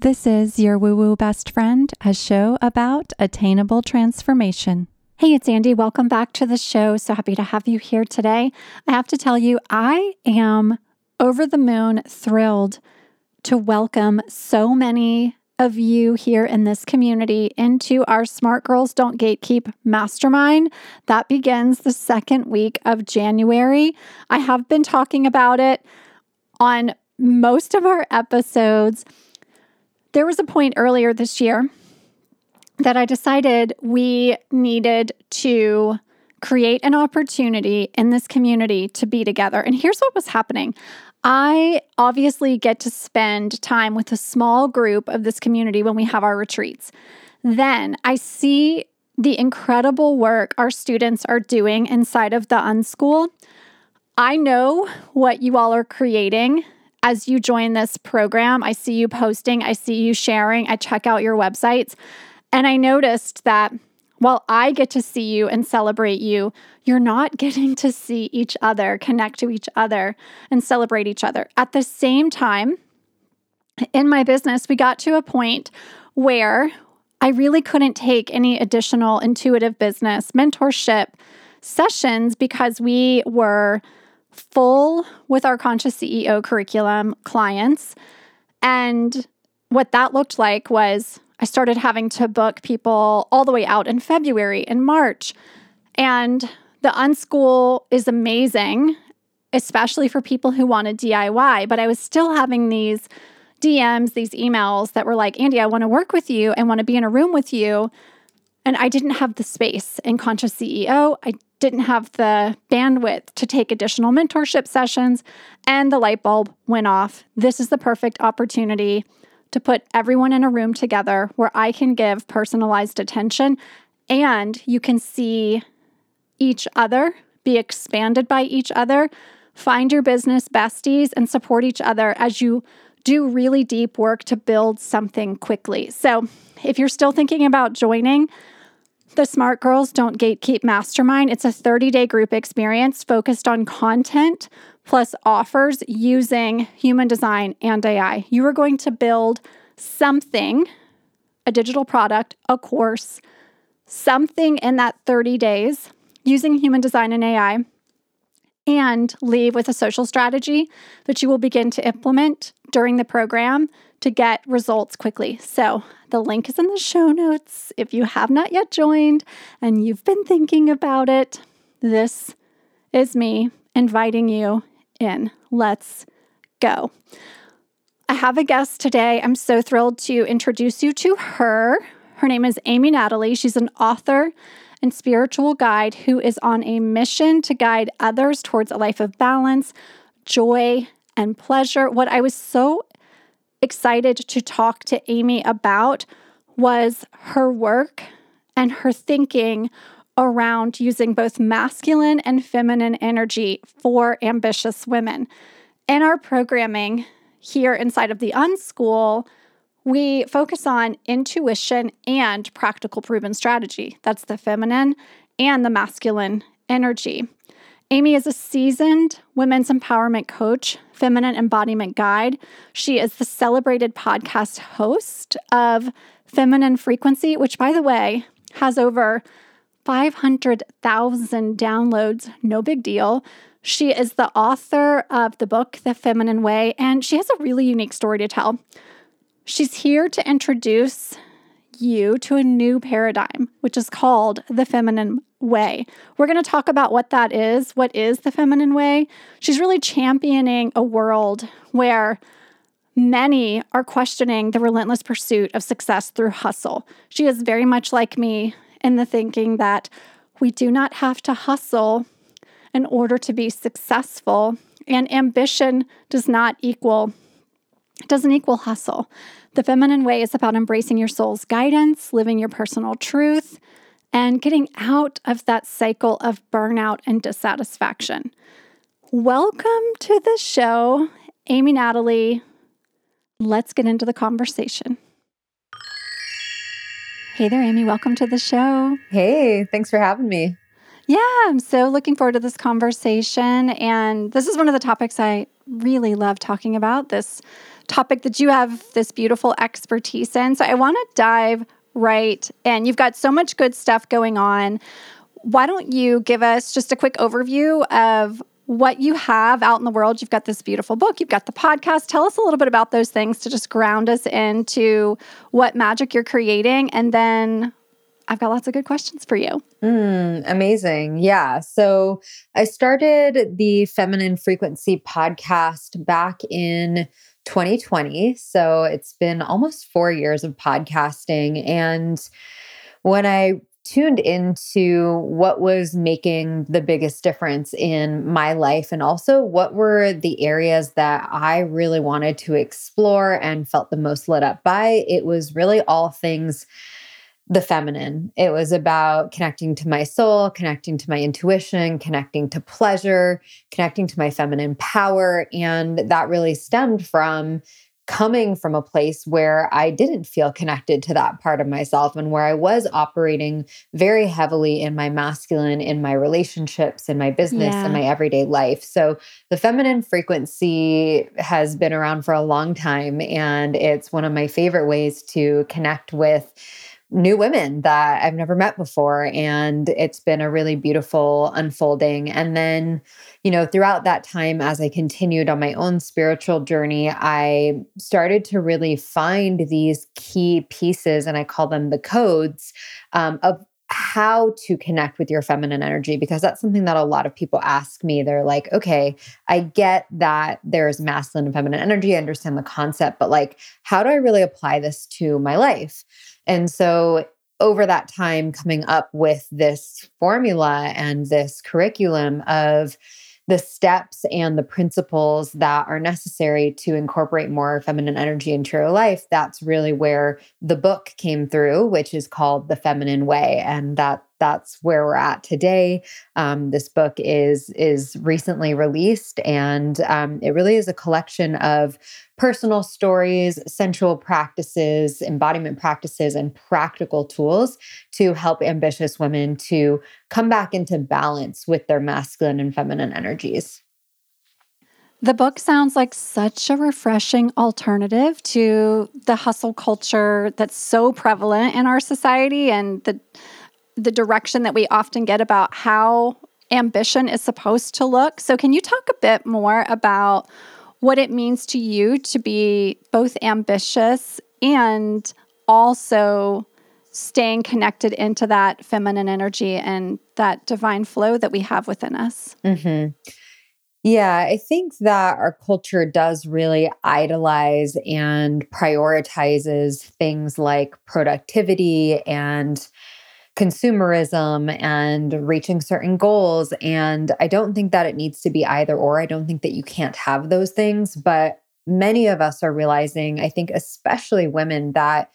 This is your Woo Woo Best Friend, a show about attainable transformation. Hey, it's Andy. Welcome back to the show. So happy to have you here today. I have to tell you, I am over the moon thrilled to welcome so many of you here in this community into our Smart Girls Don't Gatekeep Mastermind. That begins the second week of January. I have been talking about it on most of our episodes. There was a point earlier this year that I decided we needed to create an opportunity in this community to be together. And here's what was happening I obviously get to spend time with a small group of this community when we have our retreats. Then I see the incredible work our students are doing inside of the unschool. I know what you all are creating as you join this program. I see you posting, I see you sharing, I check out your websites. And I noticed that while I get to see you and celebrate you, you're not getting to see each other, connect to each other, and celebrate each other. At the same time, in my business, we got to a point where I really couldn't take any additional intuitive business mentorship sessions because we were full with our Conscious CEO curriculum clients. And what that looked like was I started having to book people all the way out in February and March. And the unschool is amazing, especially for people who want to DIY. But I was still having these DMs, these emails that were like, Andy, I want to work with you. and want to be in a room with you. And I didn't have the space in Conscious CEO. I didn't have the bandwidth to take additional mentorship sessions. And the light bulb went off. This is the perfect opportunity to put everyone in a room together where I can give personalized attention and you can see each other, be expanded by each other, find your business besties, and support each other as you do really deep work to build something quickly. So, if you're still thinking about joining, the Smart Girls Don't Gatekeep Mastermind. It's a 30 day group experience focused on content plus offers using human design and AI. You are going to build something, a digital product, a course, something in that 30 days using human design and AI, and leave with a social strategy that you will begin to implement during the program to get results quickly. So, the link is in the show notes. If you have not yet joined and you've been thinking about it, this is me inviting you in. Let's go. I have a guest today. I'm so thrilled to introduce you to her. Her name is Amy Natalie. She's an author and spiritual guide who is on a mission to guide others towards a life of balance, joy, and pleasure. What I was so excited to talk to Amy about was her work and her thinking around using both masculine and feminine energy for ambitious women. In our programming here inside of the Unschool, we focus on intuition and practical proven strategy. That's the feminine and the masculine energy. Amy is a seasoned women's empowerment coach, feminine embodiment guide. She is the celebrated podcast host of Feminine Frequency, which, by the way, has over 500,000 downloads. No big deal. She is the author of the book, The Feminine Way, and she has a really unique story to tell. She's here to introduce you to a new paradigm, which is called the feminine way. We're going to talk about what that is. What is the feminine way? She's really championing a world where many are questioning the relentless pursuit of success through hustle. She is very much like me in the thinking that we do not have to hustle in order to be successful, and ambition does not equal doesn't equal hustle. The feminine way is about embracing your soul's guidance, living your personal truth, and getting out of that cycle of burnout and dissatisfaction. Welcome to the show, Amy Natalie. Let's get into the conversation. Hey there, Amy. Welcome to the show. Hey, thanks for having me. Yeah, I'm so looking forward to this conversation. And this is one of the topics I really love talking about this topic that you have this beautiful expertise in. So I want to dive right in. You've got so much good stuff going on. Why don't you give us just a quick overview of what you have out in the world? You've got this beautiful book, you've got the podcast. Tell us a little bit about those things to just ground us into what magic you're creating. And then I've got lots of good questions for you. Mm, amazing. Yeah. So I started the Feminine Frequency podcast back in 2020. So it's been almost four years of podcasting. And when I tuned into what was making the biggest difference in my life and also what were the areas that I really wanted to explore and felt the most lit up by, it was really all things the feminine. It was about connecting to my soul, connecting to my intuition, connecting to pleasure, connecting to my feminine power. And that really stemmed from coming from a place where I didn't feel connected to that part of myself and where I was operating very heavily in my masculine, in my relationships, in my business, yeah. in my everyday life. So the feminine frequency has been around for a long time and it's one of my favorite ways to connect with new women that I've never met before. And it's been a really beautiful unfolding. And then, you know, throughout that time, as I continued on my own spiritual journey, I started to really find these key pieces, and I call them the codes um, of how to connect with your feminine energy because that's something that a lot of people ask me. They're like, okay, I get that there's masculine and feminine energy. I understand the concept, but like, how do I really apply this to my life? And so over that time, coming up with this formula and this curriculum of the steps and the principles that are necessary to incorporate more feminine energy into your life, that's really where the book came through, which is called The Feminine Way. And that that's where we're at today. Um, this book is is recently released, and um, it really is a collection of personal stories, sensual practices, embodiment practices, and practical tools to help ambitious women to come back into balance with their masculine and feminine energies. The book sounds like such a refreshing alternative to the hustle culture that's so prevalent in our society and the the direction that we often get about how ambition is supposed to look. So, can you talk a bit more about what it means to you to be both ambitious and also staying connected into that feminine energy and that divine flow that we have within us? Mm-hmm. Yeah, I think that our culture does really idolize and prioritizes things like productivity and consumerism and reaching certain goals. And I don't think that it needs to be either or. I don't think that you can't have those things. But many of us are realizing, I think, especially women, that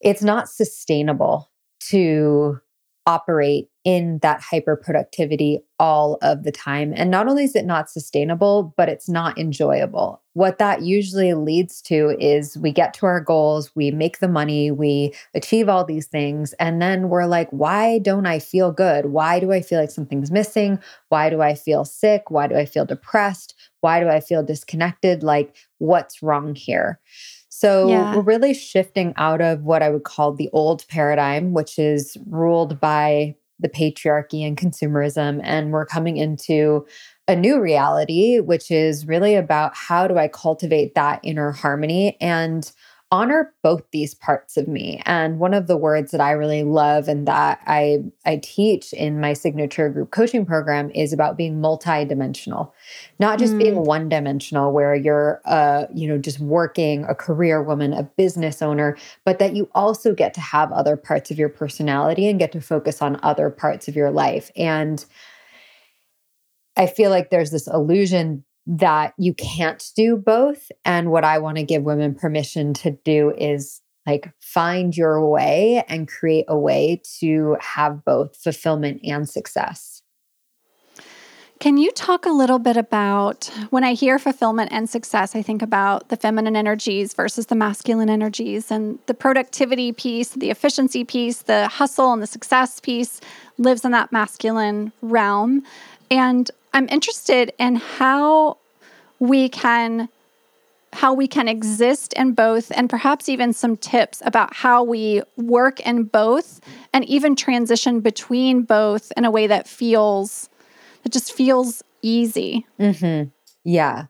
it's not sustainable to operate in that hyper productivity all of the time. And not only is it not sustainable, but it's not enjoyable. What that usually leads to is we get to our goals, we make the money, we achieve all these things. And then we're like, why don't I feel good? Why do I feel like something's missing? Why do I feel sick? Why do I feel depressed? Why do I feel disconnected? Like, what's wrong here? So yeah. we're really shifting out of what I would call the old paradigm, which is ruled by the patriarchy and consumerism. And we're coming into a new reality, which is really about how do I cultivate that inner harmony and honor both these parts of me. And one of the words that I really love and that I I teach in my signature group coaching program is about being multidimensional. Not just mm. being one-dimensional where you're uh, you know, just working a career woman, a business owner, but that you also get to have other parts of your personality and get to focus on other parts of your life. And I feel like there's this illusion that you can't do both. And what I want to give women permission to do is like find your way and create a way to have both fulfillment and success. Can you talk a little bit about when I hear fulfillment and success, I think about the feminine energies versus the masculine energies and the productivity piece, the efficiency piece, the hustle and the success piece lives in that masculine realm. And I'm interested in how we can how we can exist in both and perhaps even some tips about how we work in both and even transition between both in a way that feels that just feels easy. Mm-hmm. Yeah.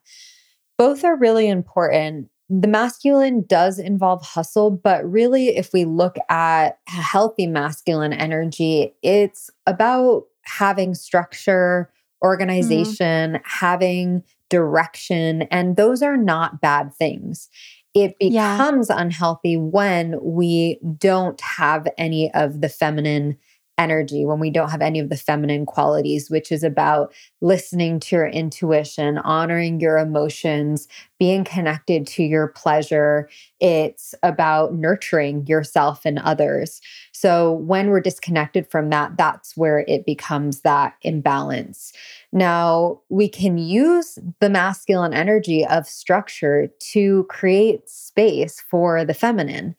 Both are really important. The masculine does involve hustle, but really, if we look at healthy masculine energy, it's about having structure. Organization, mm. having direction, and those are not bad things. It becomes yeah. unhealthy when we don't have any of the feminine energy, when we don't have any of the feminine qualities, which is about listening to your intuition, honoring your emotions, being connected to your pleasure. It's about nurturing yourself and others. So when we're disconnected from that, that's where it becomes that imbalance. Now, we can use the masculine energy of structure to create space for the feminine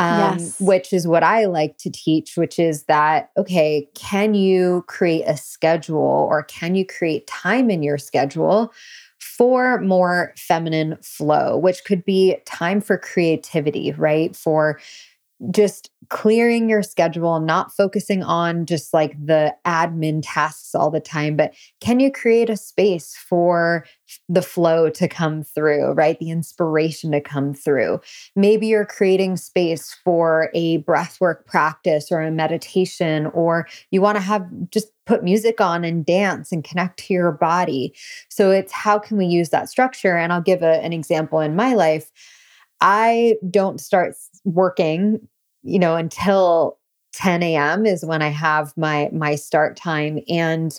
um, yes. which is what I like to teach, which is that, okay, can you create a schedule or can you create time in your schedule for more feminine flow, which could be time for creativity, right? For just clearing your schedule, not focusing on just like the admin tasks all the time, but can you create a space for the flow to come through, right? The inspiration to come through. Maybe you're creating space for a breathwork practice or a meditation, or you want to have just put music on and dance and connect to your body. So it's how can we use that structure? And I'll give a, an example in my life. I don't start working, you know, until 10 a.m. is when I have my my start time. And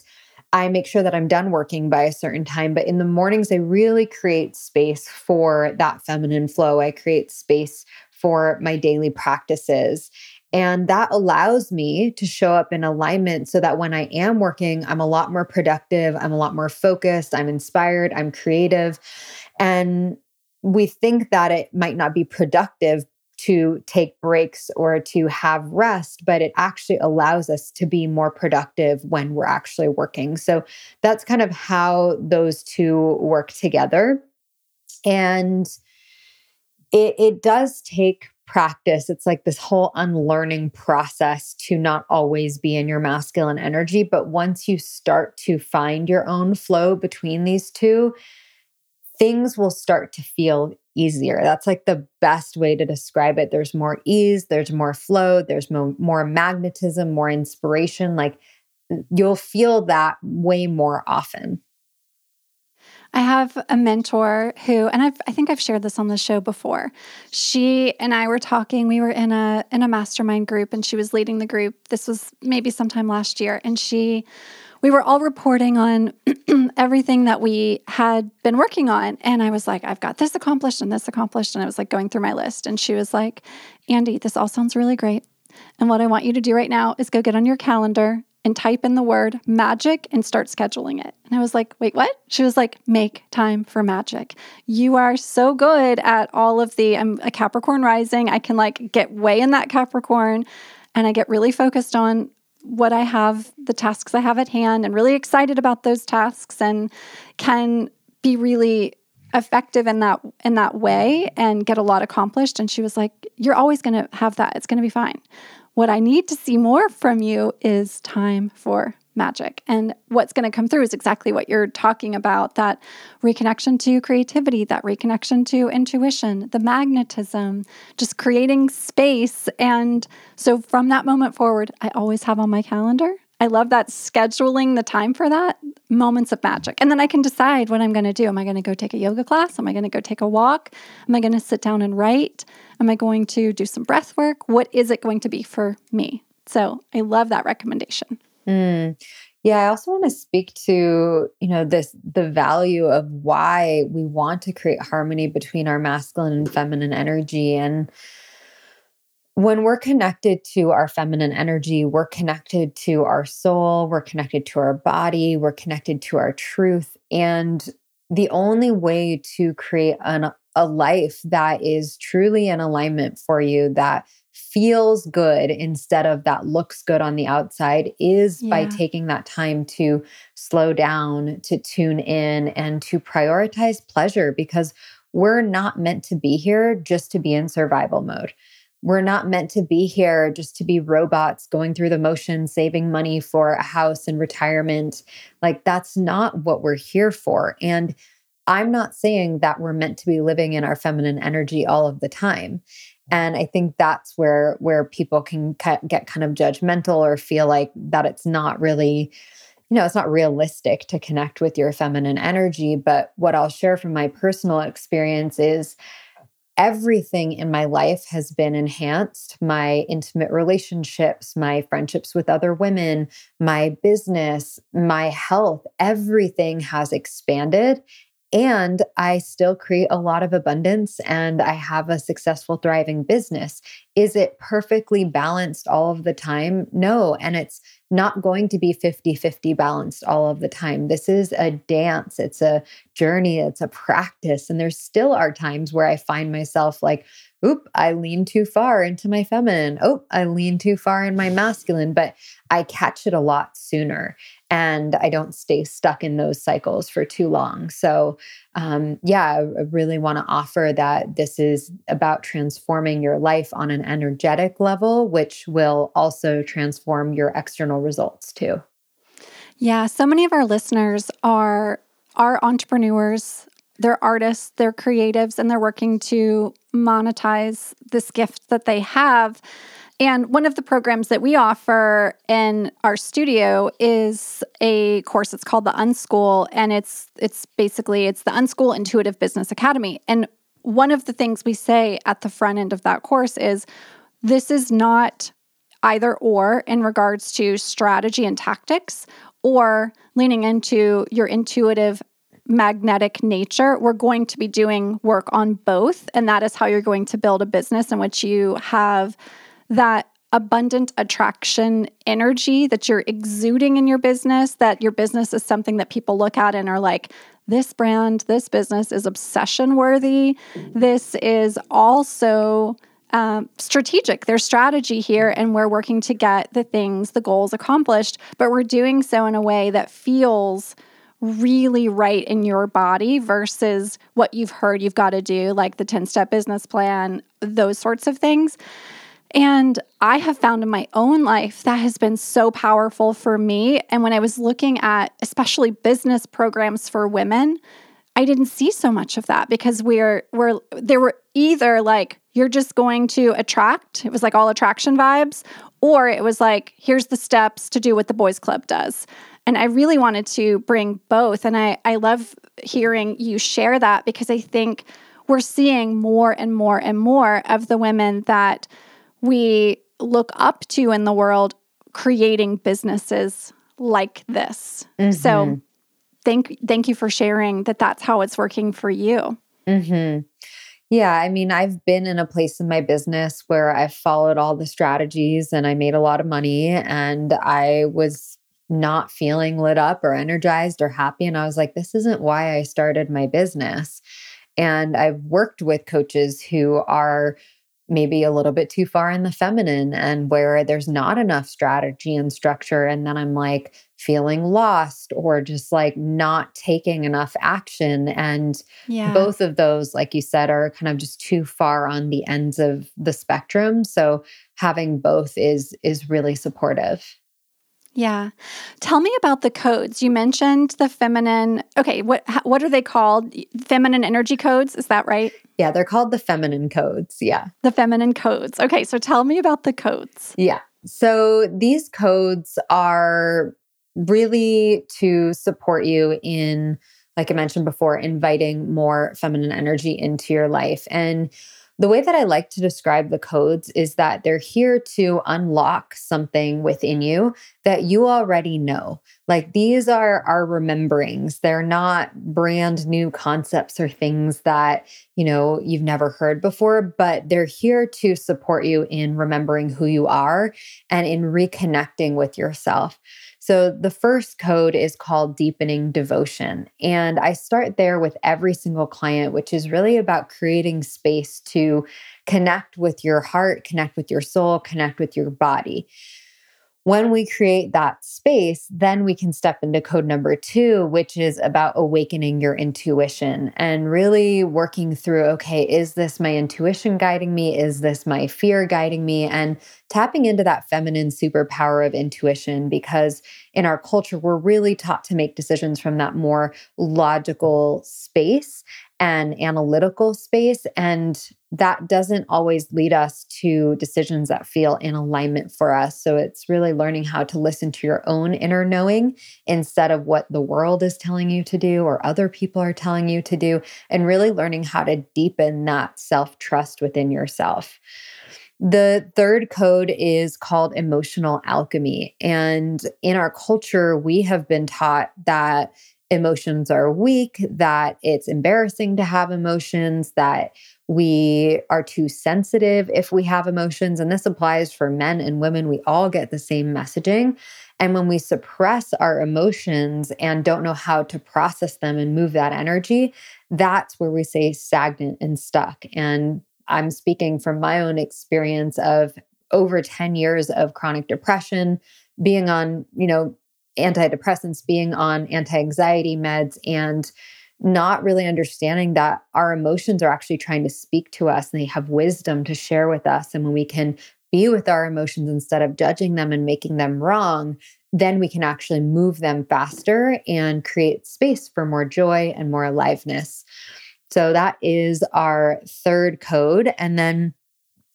I make sure that I'm done working by a certain time. But in the mornings, I really create space for that feminine flow. I create space for my daily practices. And that allows me to show up in alignment so that when I am working, I'm a lot more productive, I'm a lot more focused, I'm inspired, I'm creative. And we think that it might not be productive to take breaks or to have rest, but it actually allows us to be more productive when we're actually working. So that's kind of how those two work together. And it, it does take practice. It's like this whole unlearning process to not always be in your masculine energy. But once you start to find your own flow between these two, things will start to feel easier. That's like the best way to describe it. There's more ease, there's more flow, there's mo- more magnetism, more inspiration. Like you'll feel that way more often. I have a mentor who, and I've, I think I've shared this on the show before. She and I were talking. We were in a in a mastermind group, and she was leading the group. This was maybe sometime last year, and she we were all reporting on everything that we had been working on. And I was like, I've got this accomplished and this accomplished. And I was like going through my list. And she was like, Andy, this all sounds really great. And what I want you to do right now is go get on your calendar and type in the word magic and start scheduling it. And I was like, wait, what? She was like, make time for magic. You are so good at all of the, I'm a Capricorn rising. I can like get way in that Capricorn and I get really focused on what I have, the tasks I have at hand, and really excited about those tasks and can be really effective in that in that way and get a lot accomplished. And she was like you're always going to have that. It's going to be fine. What i need to see more from you is time for magic. And what's going to come through is exactly what you're talking about that reconnection to creativity, that reconnection to intuition, the magnetism, just creating space. And so from that moment forward, I always have on my calendar. I love that scheduling the time for that moments of magic. And then I can decide what I'm going to do. Am I going to go take a yoga class? Am I going to go take a walk? Am I going to sit down and write? Am I going to do some breath work? What is it going to be for me? So I love that recommendation. Mm. Yeah, I also want to speak to, you know, this the value of why we want to create harmony between our masculine and feminine energy and when we're connected to our feminine energy, we're connected to our soul, we're connected to our body, we're connected to our truth. And the only way to create an, a life that is truly in alignment for you, that feels good instead of that looks good on the outside, is yeah. by taking that time to slow down, to tune in, and to prioritize pleasure because we're not meant to be here just to be in survival mode. We're not meant to be here just to be robots going through the motions, saving money for a house and retirement. Like, that's not what we're here for. And I'm not saying that we're meant to be living in our feminine energy all of the time. And I think that's where where people can get kind of judgmental or feel like that it's not really you know, it's not realistic to connect with your feminine energy, but what I'll share from my personal experience is everything in my life has been enhanced my intimate relationships, my friendships with other women, my business, my health, everything has expanded. And I still create a lot of abundance and I have a successful, thriving business. Is it perfectly balanced all of the time? No. And it's not going to be 50 50 balanced all of the time. This is a dance, it's a journey, it's a practice. And there still are times where I find myself like, oop, I lean too far into my feminine. Oh, I lean too far in my masculine, but I catch it a lot sooner and I don't stay stuck in those cycles for too long. So, um, yeah, I really want to offer that this is about transforming your life on an energetic level, which will also transform your external results too. Yeah, so many of our listeners are are entrepreneurs, they're artists, they're creatives, and they're working to monetize this gift that they have. And one of the programs that we offer in our studio is a course. It's called the Unschool, and it's it's basically it's the Unschool Intuitive Business Academy. And one of the things we say at the front end of that course is this is not either or in regards to strategy and tactics or leaning into your intuitive magnetic nature, we're going to be doing work on both. And that is how you're going to build a business in which you have that abundant attraction energy that you're exuding in your business, that your business is something that people look at and are like, this brand, this business is obsession worthy. This is also um, strategic. There's strategy here, and we're working to get the things, the goals accomplished, but we're doing so in a way that feels really right in your body versus what you've heard you've got to do, like the 10 step business plan, those sorts of things. And I have found in my own life that has been so powerful for me. And when I was looking at especially business programs for women, I didn't see so much of that because we're we're there were either like you're just going to attract, it was like all attraction vibes, or it was like here's the steps to do what the boys club does. And I really wanted to bring both and I I love hearing you share that because I think we're seeing more and more and more of the women that we look up to in the world creating businesses like this. Mm-hmm. So thank thank you for sharing that that's how it's working for you. Mm-hmm. Yeah, I mean, I've been in a place in my business where I followed all the strategies and I made a lot of money and I was not feeling lit up or energized or happy. And I was like, this isn't why I started my business. And I've worked with coaches who are maybe a little bit too far in the feminine and where there's not enough strategy and structure. And then I'm like feeling lost or just like not taking enough action. And yeah. both of those, like you said, are kind of just too far on the ends of the spectrum. So having both is is really supportive. Yeah. Tell me about the codes. You mentioned the feminine. Okay, what what are they called? Feminine energy codes, is that right? Yeah, they're called the feminine codes. Yeah. The feminine codes. Okay, so tell me about the codes. Yeah. So these codes are really to support you in like I mentioned before inviting more feminine energy into your life and the way that I like to describe the codes is that they're here to unlock something within you that you already know. Like these are our rememberings. They're not brand new concepts or things that, you know, you've never heard before, but they're here to support you in remembering who you are and in reconnecting with yourself. So the first code is called deepening devotion. And I start there with every single client, which is really about creating space to connect with your heart, connect with your soul, connect with your body. When we create that space, then we can step into code number two, which is about awakening your intuition and really working through okay, is this my intuition guiding me? Is this my fear guiding me? And tapping into that feminine superpower of intuition because in our culture, we're really taught to make decisions from that more logical space and analytical space. And that doesn't always lead us to decisions that feel in alignment for us. So it's really learning how to listen to your own inner knowing instead of what the world is telling you to do or other people are telling you to do, and really learning how to deepen that self trust within yourself. The third code is called emotional alchemy. And in our culture, we have been taught that emotions are weak, that it's embarrassing to have emotions, that we are too sensitive if we have emotions. And this applies for men and women. We all get the same messaging. And when we suppress our emotions and don't know how to process them and move that energy, that's where we say stagnant and stuck. And I'm speaking from my own experience of over 10 years of chronic depression, being on, you know, antidepressants, being on anti anxiety meds, and not really understanding that our emotions are actually trying to speak to us and they have wisdom to share with us. And when we can be with our emotions instead of judging them and making them wrong, then we can actually move them faster and create space for more joy and more aliveness. So that is our third code. And then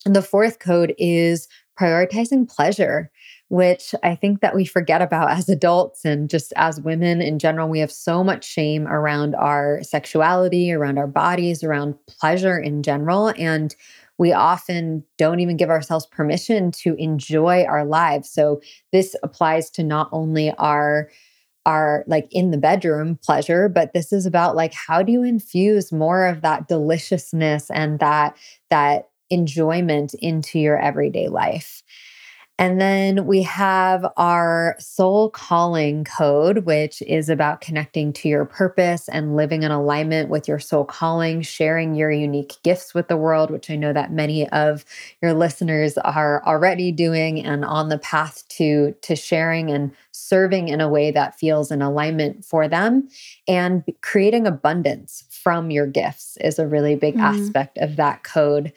the fourth code is prioritizing pleasure which I think that we forget about as adults and just as women in general. We have so much shame around our sexuality, around our bodies, around pleasure in general. And we often don't even give ourselves permission to enjoy our lives. So this applies to not only our our like in the bedroom pleasure but this is about like how do you infuse more of that deliciousness and that that enjoyment into your everyday life and then we have our soul calling code, which is about connecting to your purpose and living in alignment with your soul calling, sharing your unique gifts with the world, which I know that many of your listeners are already doing and on the path to, to sharing and serving in a way that feels in alignment for them. And creating abundance from your gifts is a really big mm-hmm. aspect of that code.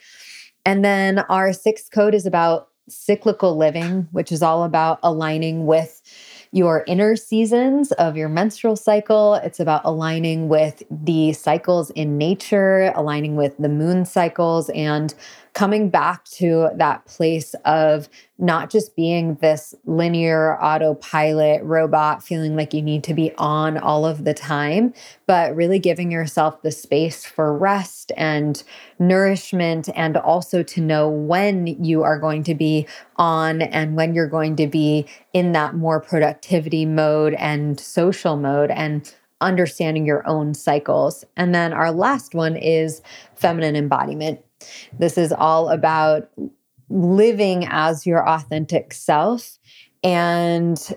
And then our sixth code is about cyclical living, which is all about aligning with your inner seasons of your menstrual cycle. It's about aligning with the cycles in nature, aligning with the moon cycles, and coming back to that place of not just being this linear autopilot robot, feeling like you need to be on all of the time, but really giving yourself the space for rest and nourishment, and also to know when you are going to be on and when you're going to be in that more productivity mode and social mode. And understanding your own cycles. And then our last one is feminine embodiment. This is all about living as your authentic self and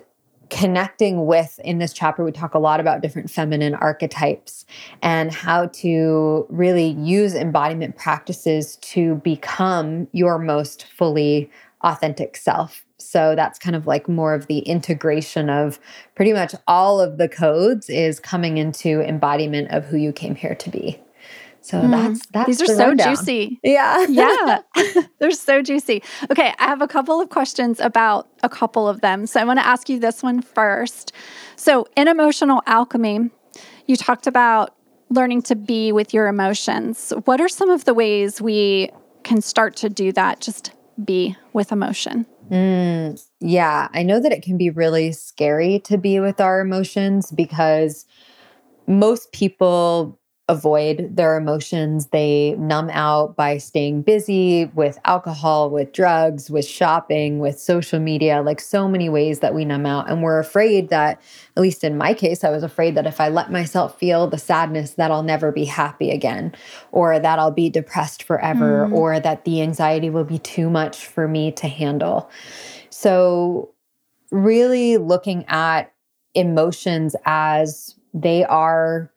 connecting with in this chapter we talk a lot about different feminine archetypes and how to really use embodiment practices to become your most fully authentic self. So that's kind of like more of the integration of pretty much all of the codes is coming into embodiment of who you came here to be so mm. that's that's these are so rundown. juicy. Yeah. yeah. They're so juicy. Okay, I have a couple of questions about a couple of them. So I want to ask you this one first. So in emotional alchemy, you talked about learning to be with your emotions. What are some of the ways we can start to do that? Just be with emotion. Mm, yeah, I know that it can be really scary to be with our emotions because most people avoid their emotions. They numb out by staying busy with alcohol, with drugs, with shopping, with social media, like so many ways that we numb out. And we're afraid that, at least in my case, I was afraid that if I let myself feel the sadness, that I'll never be happy again, or that I'll be depressed forever, mm. or that the anxiety will be too much for me to handle. So, really looking at emotions as they are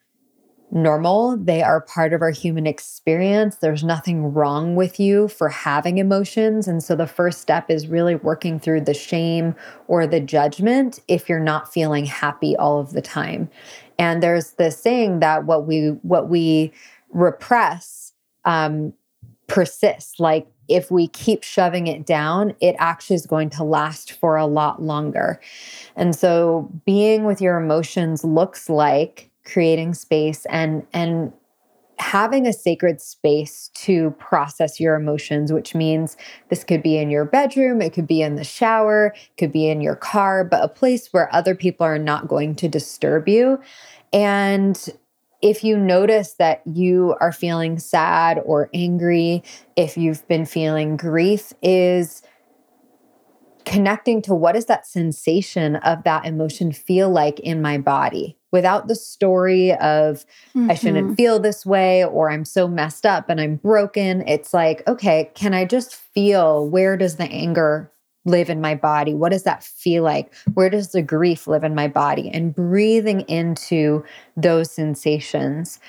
normal. They are part of our human experience. There's nothing wrong with you for having emotions. And so the first step is really working through the shame or the judgment if you're not feeling happy all of the time. And there's this saying that what we what we repress um, persists. Like if we keep shoving it down, it actually is going to last for a lot longer. And so being with your emotions looks like creating space and and having a sacred space to process your emotions, which means this could be in your bedroom, it could be in the shower, it could be in your car, but a place where other people are not going to disturb you. And if you notice that you are feeling sad or angry, if you've been feeling grief, is connecting to what does that sensation of that emotion feel like in my body without the story of mm-hmm. I shouldn't mm-hmm. feel this way or I'm so messed up and I'm broken. It's like, okay, can I just feel where does the anger live in my body? What does that feel like? Where does the grief live in my body? And breathing into those sensations.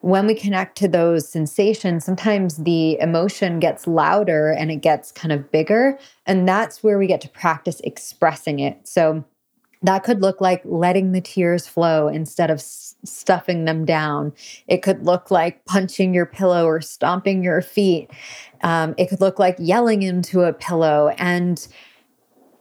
When we connect to those sensations, sometimes the emotion gets louder and it gets kind of bigger. And that's where we get to practice expressing it. So, that could look like letting the tears flow instead of s- stuffing them down. It could look like punching your pillow or stomping your feet. Um, it could look like yelling into a pillow. And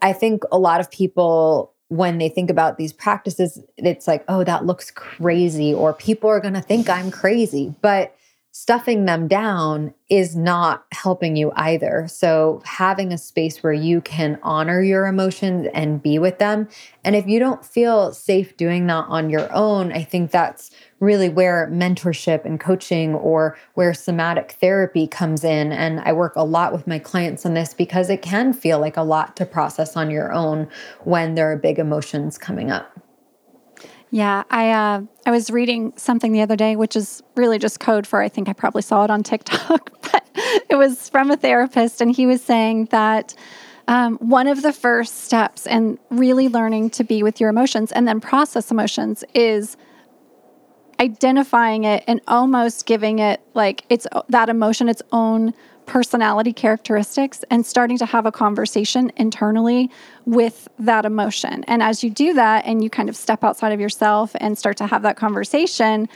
I think a lot of people, when they think about these practices, it's like, oh, that looks crazy, or people are going to think I'm crazy. But stuffing them down is not helping you either. So, having a space where you can honor your emotions and be with them. And if you don't feel safe doing that on your own, I think that's really where mentorship and coaching or where somatic therapy comes in. And I work a lot with my clients on this because it can feel like a lot to process on your own when there are big emotions coming up. Yeah, I uh, I was reading something the other day, which is really just code for I think I probably saw it on TikTok, but it was from a therapist, and he was saying that um, one of the first steps in really learning to be with your emotions and then process emotions is identifying it and almost giving it like it's that emotion its own personality characteristics and starting to have a conversation internally with that emotion. And as you do that and you kind of step outside of yourself and start to have that conversation,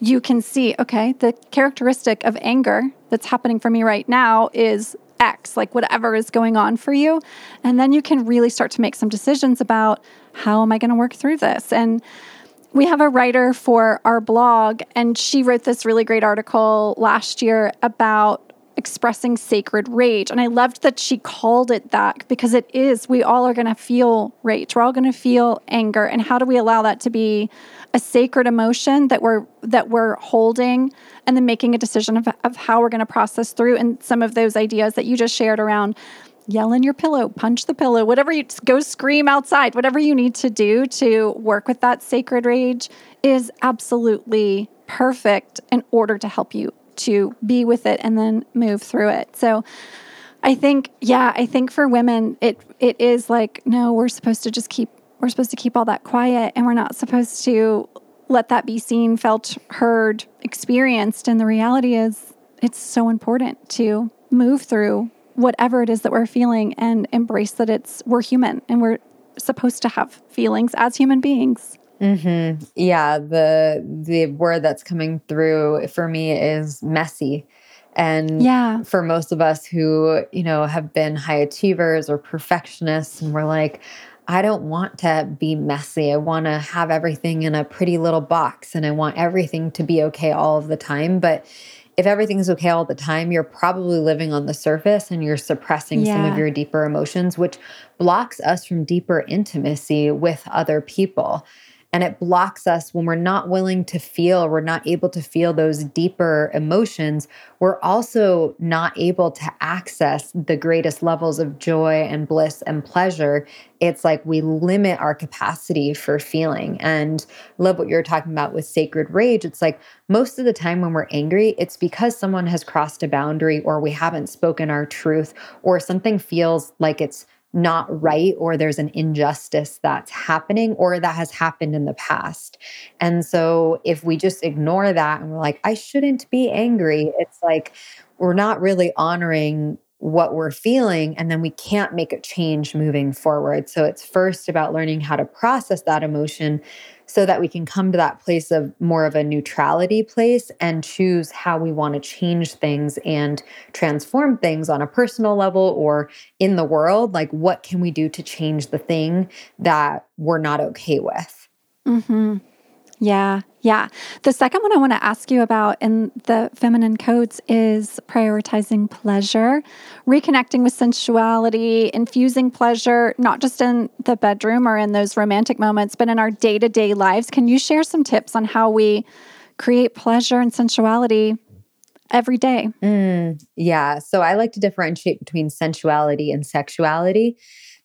you can see, okay, the characteristic of anger that's happening for me right now is X, like whatever is going on for you. And then you can really start to make some decisions about how am I going to work through this? And we have a writer for our blog, and she wrote this really great article last year about expressing sacred rage. And I loved that she called it that because it is, we all are going to feel rage. We're all going to feel anger. And how do we allow that to be a sacred emotion that we're that we're holding and then making a decision of, of how we're going to process through and some of those ideas that you just shared around yell in your pillow, punch the pillow, whatever you go scream outside, whatever you need to do to work with that sacred rage is absolutely perfect in order to help you to be with it and then move through it. So I think, yeah, I think for women, it it is like, no, we're supposed to just keep we're supposed to keep all that quiet and we're not supposed to let that be seen, felt, heard, experienced. And the reality is it's so important to move through whatever it is that we're feeling and embrace that it's we're human and we're supposed to have feelings as human beings. Mm-hmm. Yeah, the the word that's coming through for me is messy. And yeah. for most of us who, you know, have been high achievers or perfectionists and we're like, I don't want to be messy. I want to have everything in a pretty little box and I want everything to be okay all of the time. But if everything's okay all the time, you're probably living on the surface and you're suppressing yeah. some of your deeper emotions, which blocks us from deeper intimacy with other people. And it blocks us when we're not willing to feel, we're not able to feel those deeper emotions. We're also not able to access the greatest levels of joy and bliss and pleasure. It's like we limit our capacity for feeling. And love what you're talking about with sacred rage. It's like most of the time when we're angry, it's because someone has crossed a boundary or we haven't spoken our truth or something feels like it's not right or there's an injustice that's happening or that has happened in the past. And so if we just ignore that and we're like, I shouldn't be angry, it's like we're not really honoring what we're feeling and then we can't make a change moving forward. So it's first about learning how to process that emotion so that we can come to that place of more of a neutrality place and choose how we want to change things and transform things on a personal level or in the world. Like, what can we do to change the thing that we're not okay with? Mm-hmm. Yeah, yeah. The second one I want to ask you about in the feminine codes is prioritizing pleasure, reconnecting with sensuality, infusing pleasure, not just in the bedroom or in those romantic moments, but in our day to day lives. Can you share some tips on how we create pleasure and sensuality every day? Mm, yeah. So I like to differentiate between sensuality and sexuality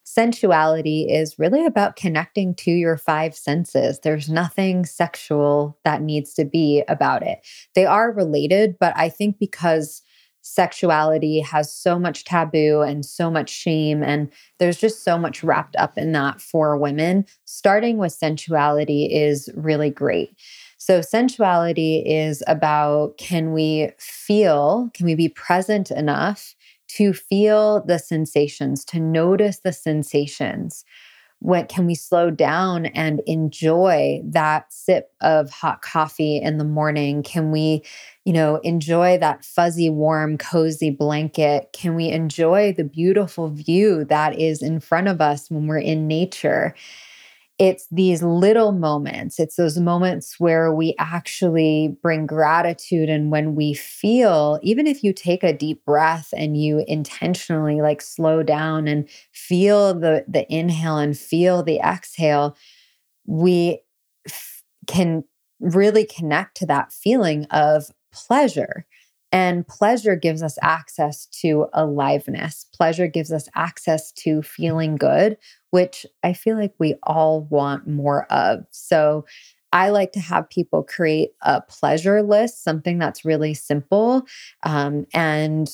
sensuality is really about connecting to your five senses. There's nothing sexual that needs to be about it. They are related, but I think because sexuality has so much taboo and so much shame, and there's just so much wrapped up in that for women, starting with sensuality is really great. So, sensuality is about can we feel, can we be present enough to feel the sensations, to notice the sensations. What can we slow down and enjoy that sip of hot coffee in the morning? Can we, you know, enjoy that fuzzy, warm, cozy blanket? Can we enjoy the beautiful view that is in front of us when we're in nature? It's these little moments. It's those moments where we actually bring gratitude. And when we feel, even if you take a deep breath and you intentionally like slow down and feel the, the inhale and feel the exhale, we f- can really connect to that feeling of pleasure. And pleasure gives us access to aliveness. Pleasure gives us access to feeling good, which I feel like we all want more of. So I like to have people create a pleasure list, something that's really simple. Um, and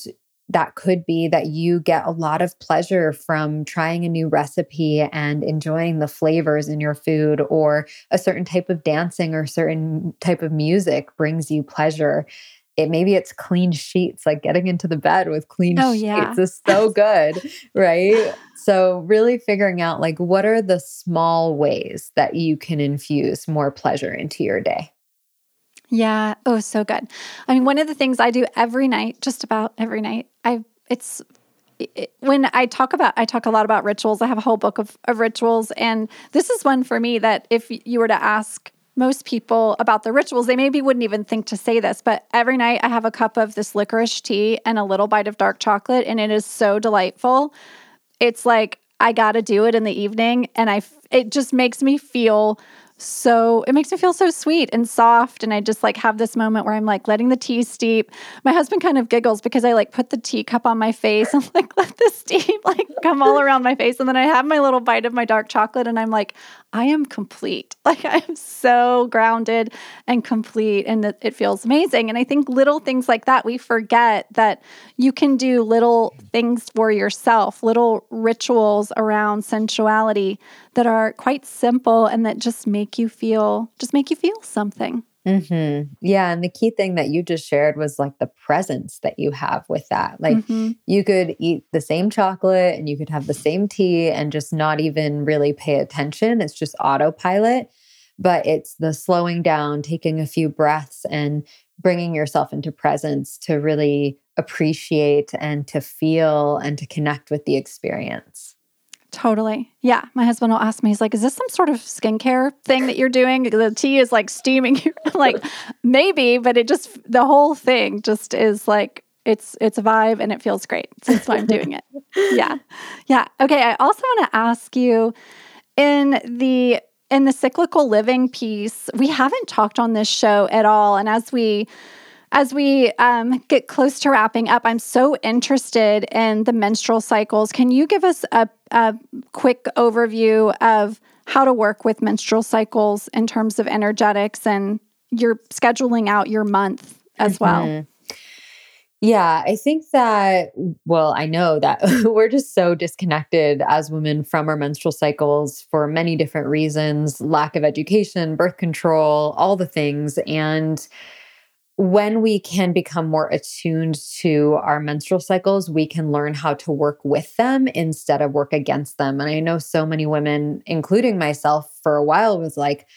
that could be that you get a lot of pleasure from trying a new recipe and enjoying the flavors in your food, or a certain type of dancing or certain type of music brings you pleasure it maybe it's clean sheets like getting into the bed with clean oh, sheets yeah. is so good right so really figuring out like what are the small ways that you can infuse more pleasure into your day yeah oh so good i mean one of the things i do every night just about every night i it's it, when I talk about, I talk a lot about rituals. I have a whole book of, of rituals. And this is one for me that if you were to ask most people about the rituals, they maybe wouldn't even think to say this, but every night I have a cup of this licorice tea and a little bite of dark chocolate, and it is so delightful. It's like I got to do it in the evening, and I it just makes me feel so it makes me feel so sweet and soft. And i just like have this moment where i'm like letting the tea steep. My husband kind of giggles because i like put the teacup on my face and like let the steam like come all around my face. And then i have my little bite of my dark chocolate and i'm like i am complete. Like i am so grounded and complete and it, it feels amazing. And i think little things like that we forget that you can do little things for yourself little rituals around sensuality that are quite simple and that just make you feel just make you feel something. Mm-hmm. Yeah. And the key thing that you just shared was like the presence that you have with that. Like mm-hmm. you could eat the same chocolate and you could have the same tea and just not even really pay attention. It's just autopilot. But it's the slowing down, taking a few breaths, and bringing yourself into presence to really appreciate and to feel and to connect with the experience. Totally. Yeah. My husband will ask me, he's like, is this some sort of skincare thing that you're doing? The tea is like steaming. like, maybe, but it just, the whole thing just is like, it's it's a vibe and it feels great. So that's why I'm doing it. Yeah. Yeah. Okay. I also want to ask you in the in the cyclical living piece, we haven't talked on this show at all. And as we as we um, get close to wrapping up, I'm so interested in the menstrual cycles. Can you give us a, a quick overview of how to work with menstrual cycles in terms of energetics and you're scheduling out your month as well? Mm-hmm. Yeah, I think that, well, I know that we're just so disconnected as women from our menstrual cycles for many different reasons lack of education, birth control, all the things. And when we can become more attuned to our menstrual cycles, we can learn how to work with them instead of work against them. And I know so many women, including myself, for a while was like,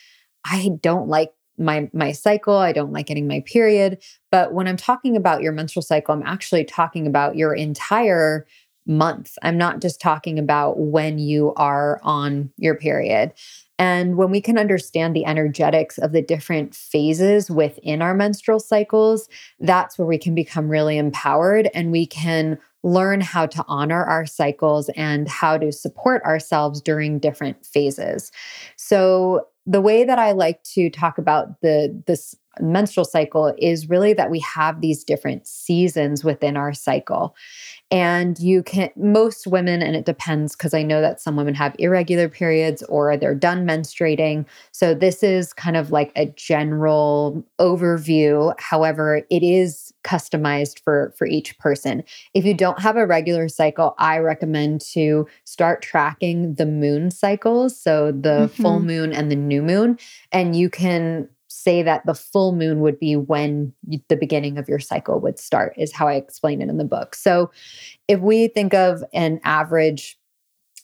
I don't like my my cycle. I don't like getting my period. But when i'm talking about your menstrual cycle i'm actually talking about your entire month. I'm not just talking about when you are on your period and when we can understand the energetics of the different phases within our menstrual cycles that's where we can become really empowered and we can learn how to honor our cycles and how to support ourselves during different phases so the way that I like to talk about the this menstrual cycle is really that we have these different seasons within our cycle. And you can, most women, and it depends because I know that some women have irregular periods or they're done menstruating. So this is kind of like a general overview. However, it is customized for for each person. If you don't have a regular cycle, I recommend to start tracking the moon cycles, so the mm-hmm. full moon and the new moon, and you can say that the full moon would be when the beginning of your cycle would start, is how I explain it in the book. So if we think of an average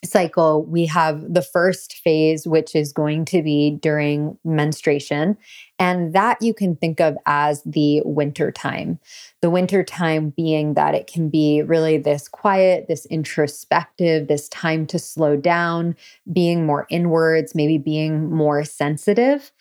cycle, we have the first phase, which is going to be during menstruation. And that you can think of as the winter time. The winter time being that it can be really this quiet, this introspective, this time to slow down, being more inwards, maybe being more sensitive.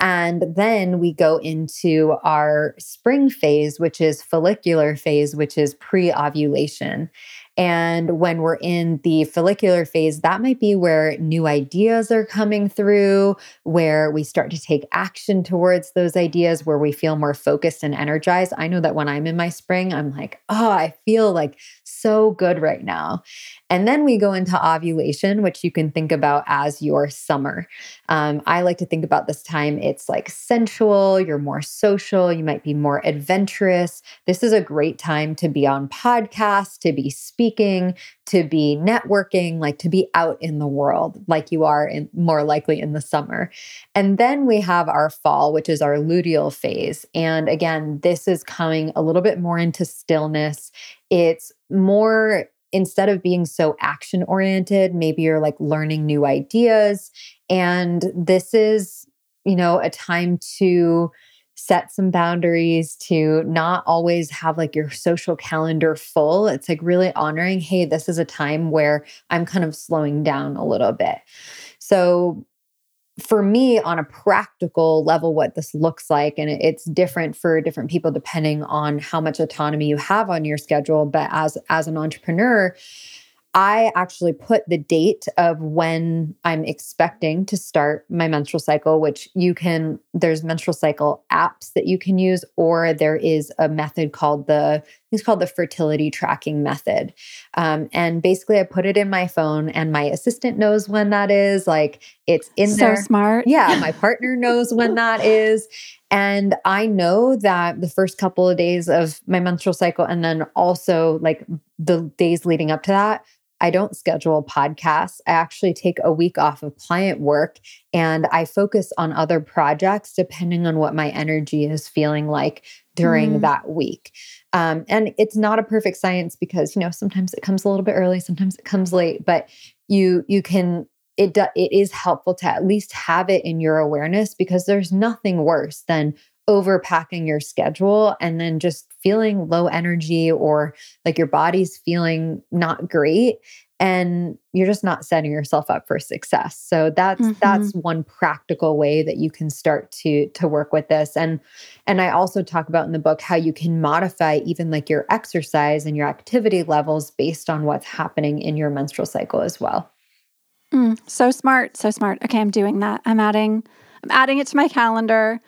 And then we go into our spring phase, which is follicular phase, which is pre ovulation. And when we're in the follicular phase, that might be where new ideas are coming through, where we start to take action towards those ideas, where we feel more focused and energized. I know that when I'm in my spring, I'm like, oh, I feel like so good right now. And then we go into ovulation, which you can think about as your summer. Um, I like to think about this time, it's like sensual, you're more social, you might be more adventurous. This is a great time to be on podcasts, to be speaking, to be networking, like to be out in the world, like you are in, more likely in the summer. And then we have our fall, which is our luteal phase. And again, this is coming a little bit more into stillness. It's more instead of being so action oriented, maybe you're like learning new ideas. And this is, you know, a time to set some boundaries, to not always have like your social calendar full. It's like really honoring, hey, this is a time where I'm kind of slowing down a little bit. So for me on a practical level what this looks like and it's different for different people depending on how much autonomy you have on your schedule. But as as an entrepreneur I actually put the date of when I'm expecting to start my menstrual cycle, which you can, there's menstrual cycle apps that you can use, or there is a method called the, it's called the fertility tracking method. Um, and basically, I put it in my phone, and my assistant knows when that is. Like it's in so there. So smart. Yeah. My partner knows when that is. And I know that the first couple of days of my menstrual cycle, and then also like the days leading up to that, I don't schedule podcasts. I actually take a week off of client work and I focus on other projects depending on what my energy is feeling like during mm. that week. Um, and it's not a perfect science because you know sometimes it comes a little bit early, sometimes it comes late, but you you can it do, it is helpful to at least have it in your awareness because there's nothing worse than overpacking your schedule and then just feeling low energy or like your body's feeling not great and you're just not setting yourself up for success so that's mm-hmm. that's one practical way that you can start to to work with this and and i also talk about in the book how you can modify even like your exercise and your activity levels based on what's happening in your menstrual cycle as well Mm, so smart, so smart. Okay, I'm doing that. I'm adding I'm adding it to my calendar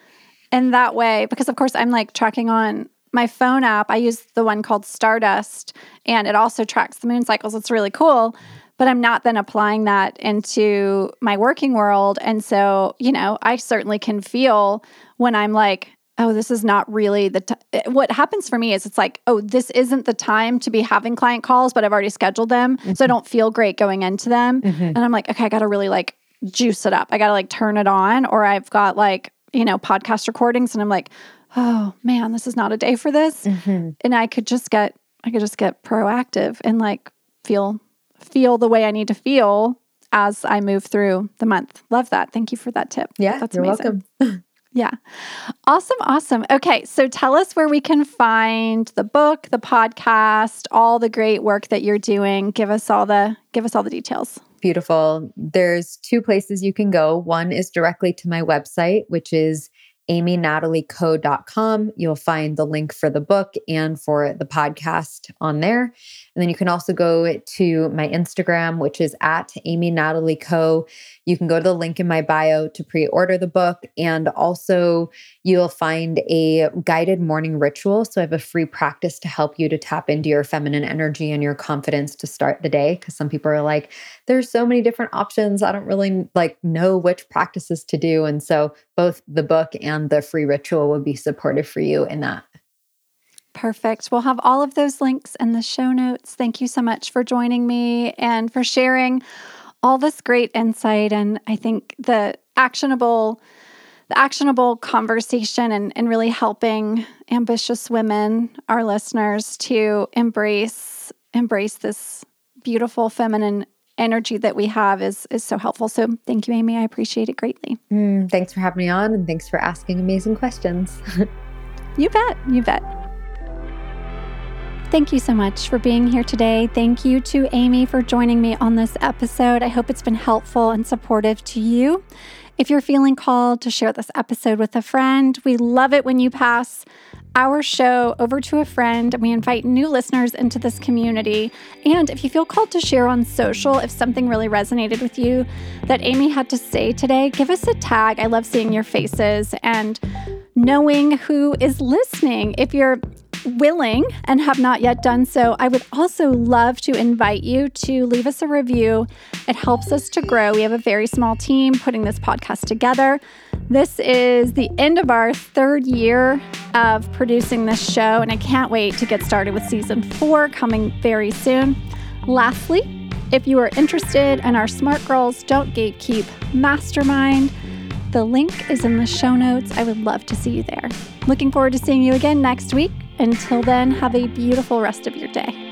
in that way because of course I'm like tracking on my phone app. I use the one called Stardust and it also tracks the moon cycles. It's really cool, but I'm not then applying that into my working world and so, you know, I certainly can feel when I'm like oh, this is not really the t-. Eh, what happens for me is it's like, oh, this isn't the time to be having client calls, but I've already scheduled them. Mm-hmm. So I don't feel great going into them. Mm-hmm. And I'm like, okay, I got to really like juice it up. I got to like turn it on or I've got like, you know, podcast recordings and I'm like, oh man, this is not a day for this. Mm-hmm. And I could just get, I could just get proactive and like feel, feel the way I need to feel as I move through the month. Love that. Thank you for that tip. Yeah, that's you're amazing. welcome. Yeah. Awesome. Awesome. Okay. So tell us where we can find the book, the podcast, all the great work that you're doing. Give us all the give us all the details. Beautiful. There's two places you can go. One is directly to my website, which is amynatalieco.com. You'll find the link for the book and for the podcast on there. And then you can also go to my Instagram, which is at Amy Natalie Co. You can go to the link in my bio to pre order the book. And also, you'll find a guided morning ritual. So, I have a free practice to help you to tap into your feminine energy and your confidence to start the day. Because some people are like, there's so many different options. I don't really like know which practices to do. And so, both the book and the free ritual will be supportive for you in that. Perfect. We'll have all of those links in the show notes. Thank you so much for joining me and for sharing all this great insight and I think the actionable the actionable conversation and, and really helping ambitious women, our listeners, to embrace embrace this beautiful feminine energy that we have is is so helpful. So thank you, Amy. I appreciate it greatly. Mm, thanks for having me on and thanks for asking amazing questions. you bet. You bet. Thank you so much for being here today. Thank you to Amy for joining me on this episode. I hope it's been helpful and supportive to you. If you're feeling called to share this episode with a friend, we love it when you pass our show over to a friend and we invite new listeners into this community. And if you feel called to share on social, if something really resonated with you that Amy had to say today, give us a tag. I love seeing your faces and knowing who is listening. If you're willing and have not yet done so, I would also love to invite you to leave us a review. It helps us to grow. We have a very small team putting this podcast together. This is the end of our third year of producing this show, and I can't wait to get started with season four coming very soon. Lastly, if you are interested in our Smart Girls Don't Gatekeep Mastermind, the link is in the show notes. I would love to see you there. Looking forward to seeing you again next week. Until then, have a beautiful rest of your day.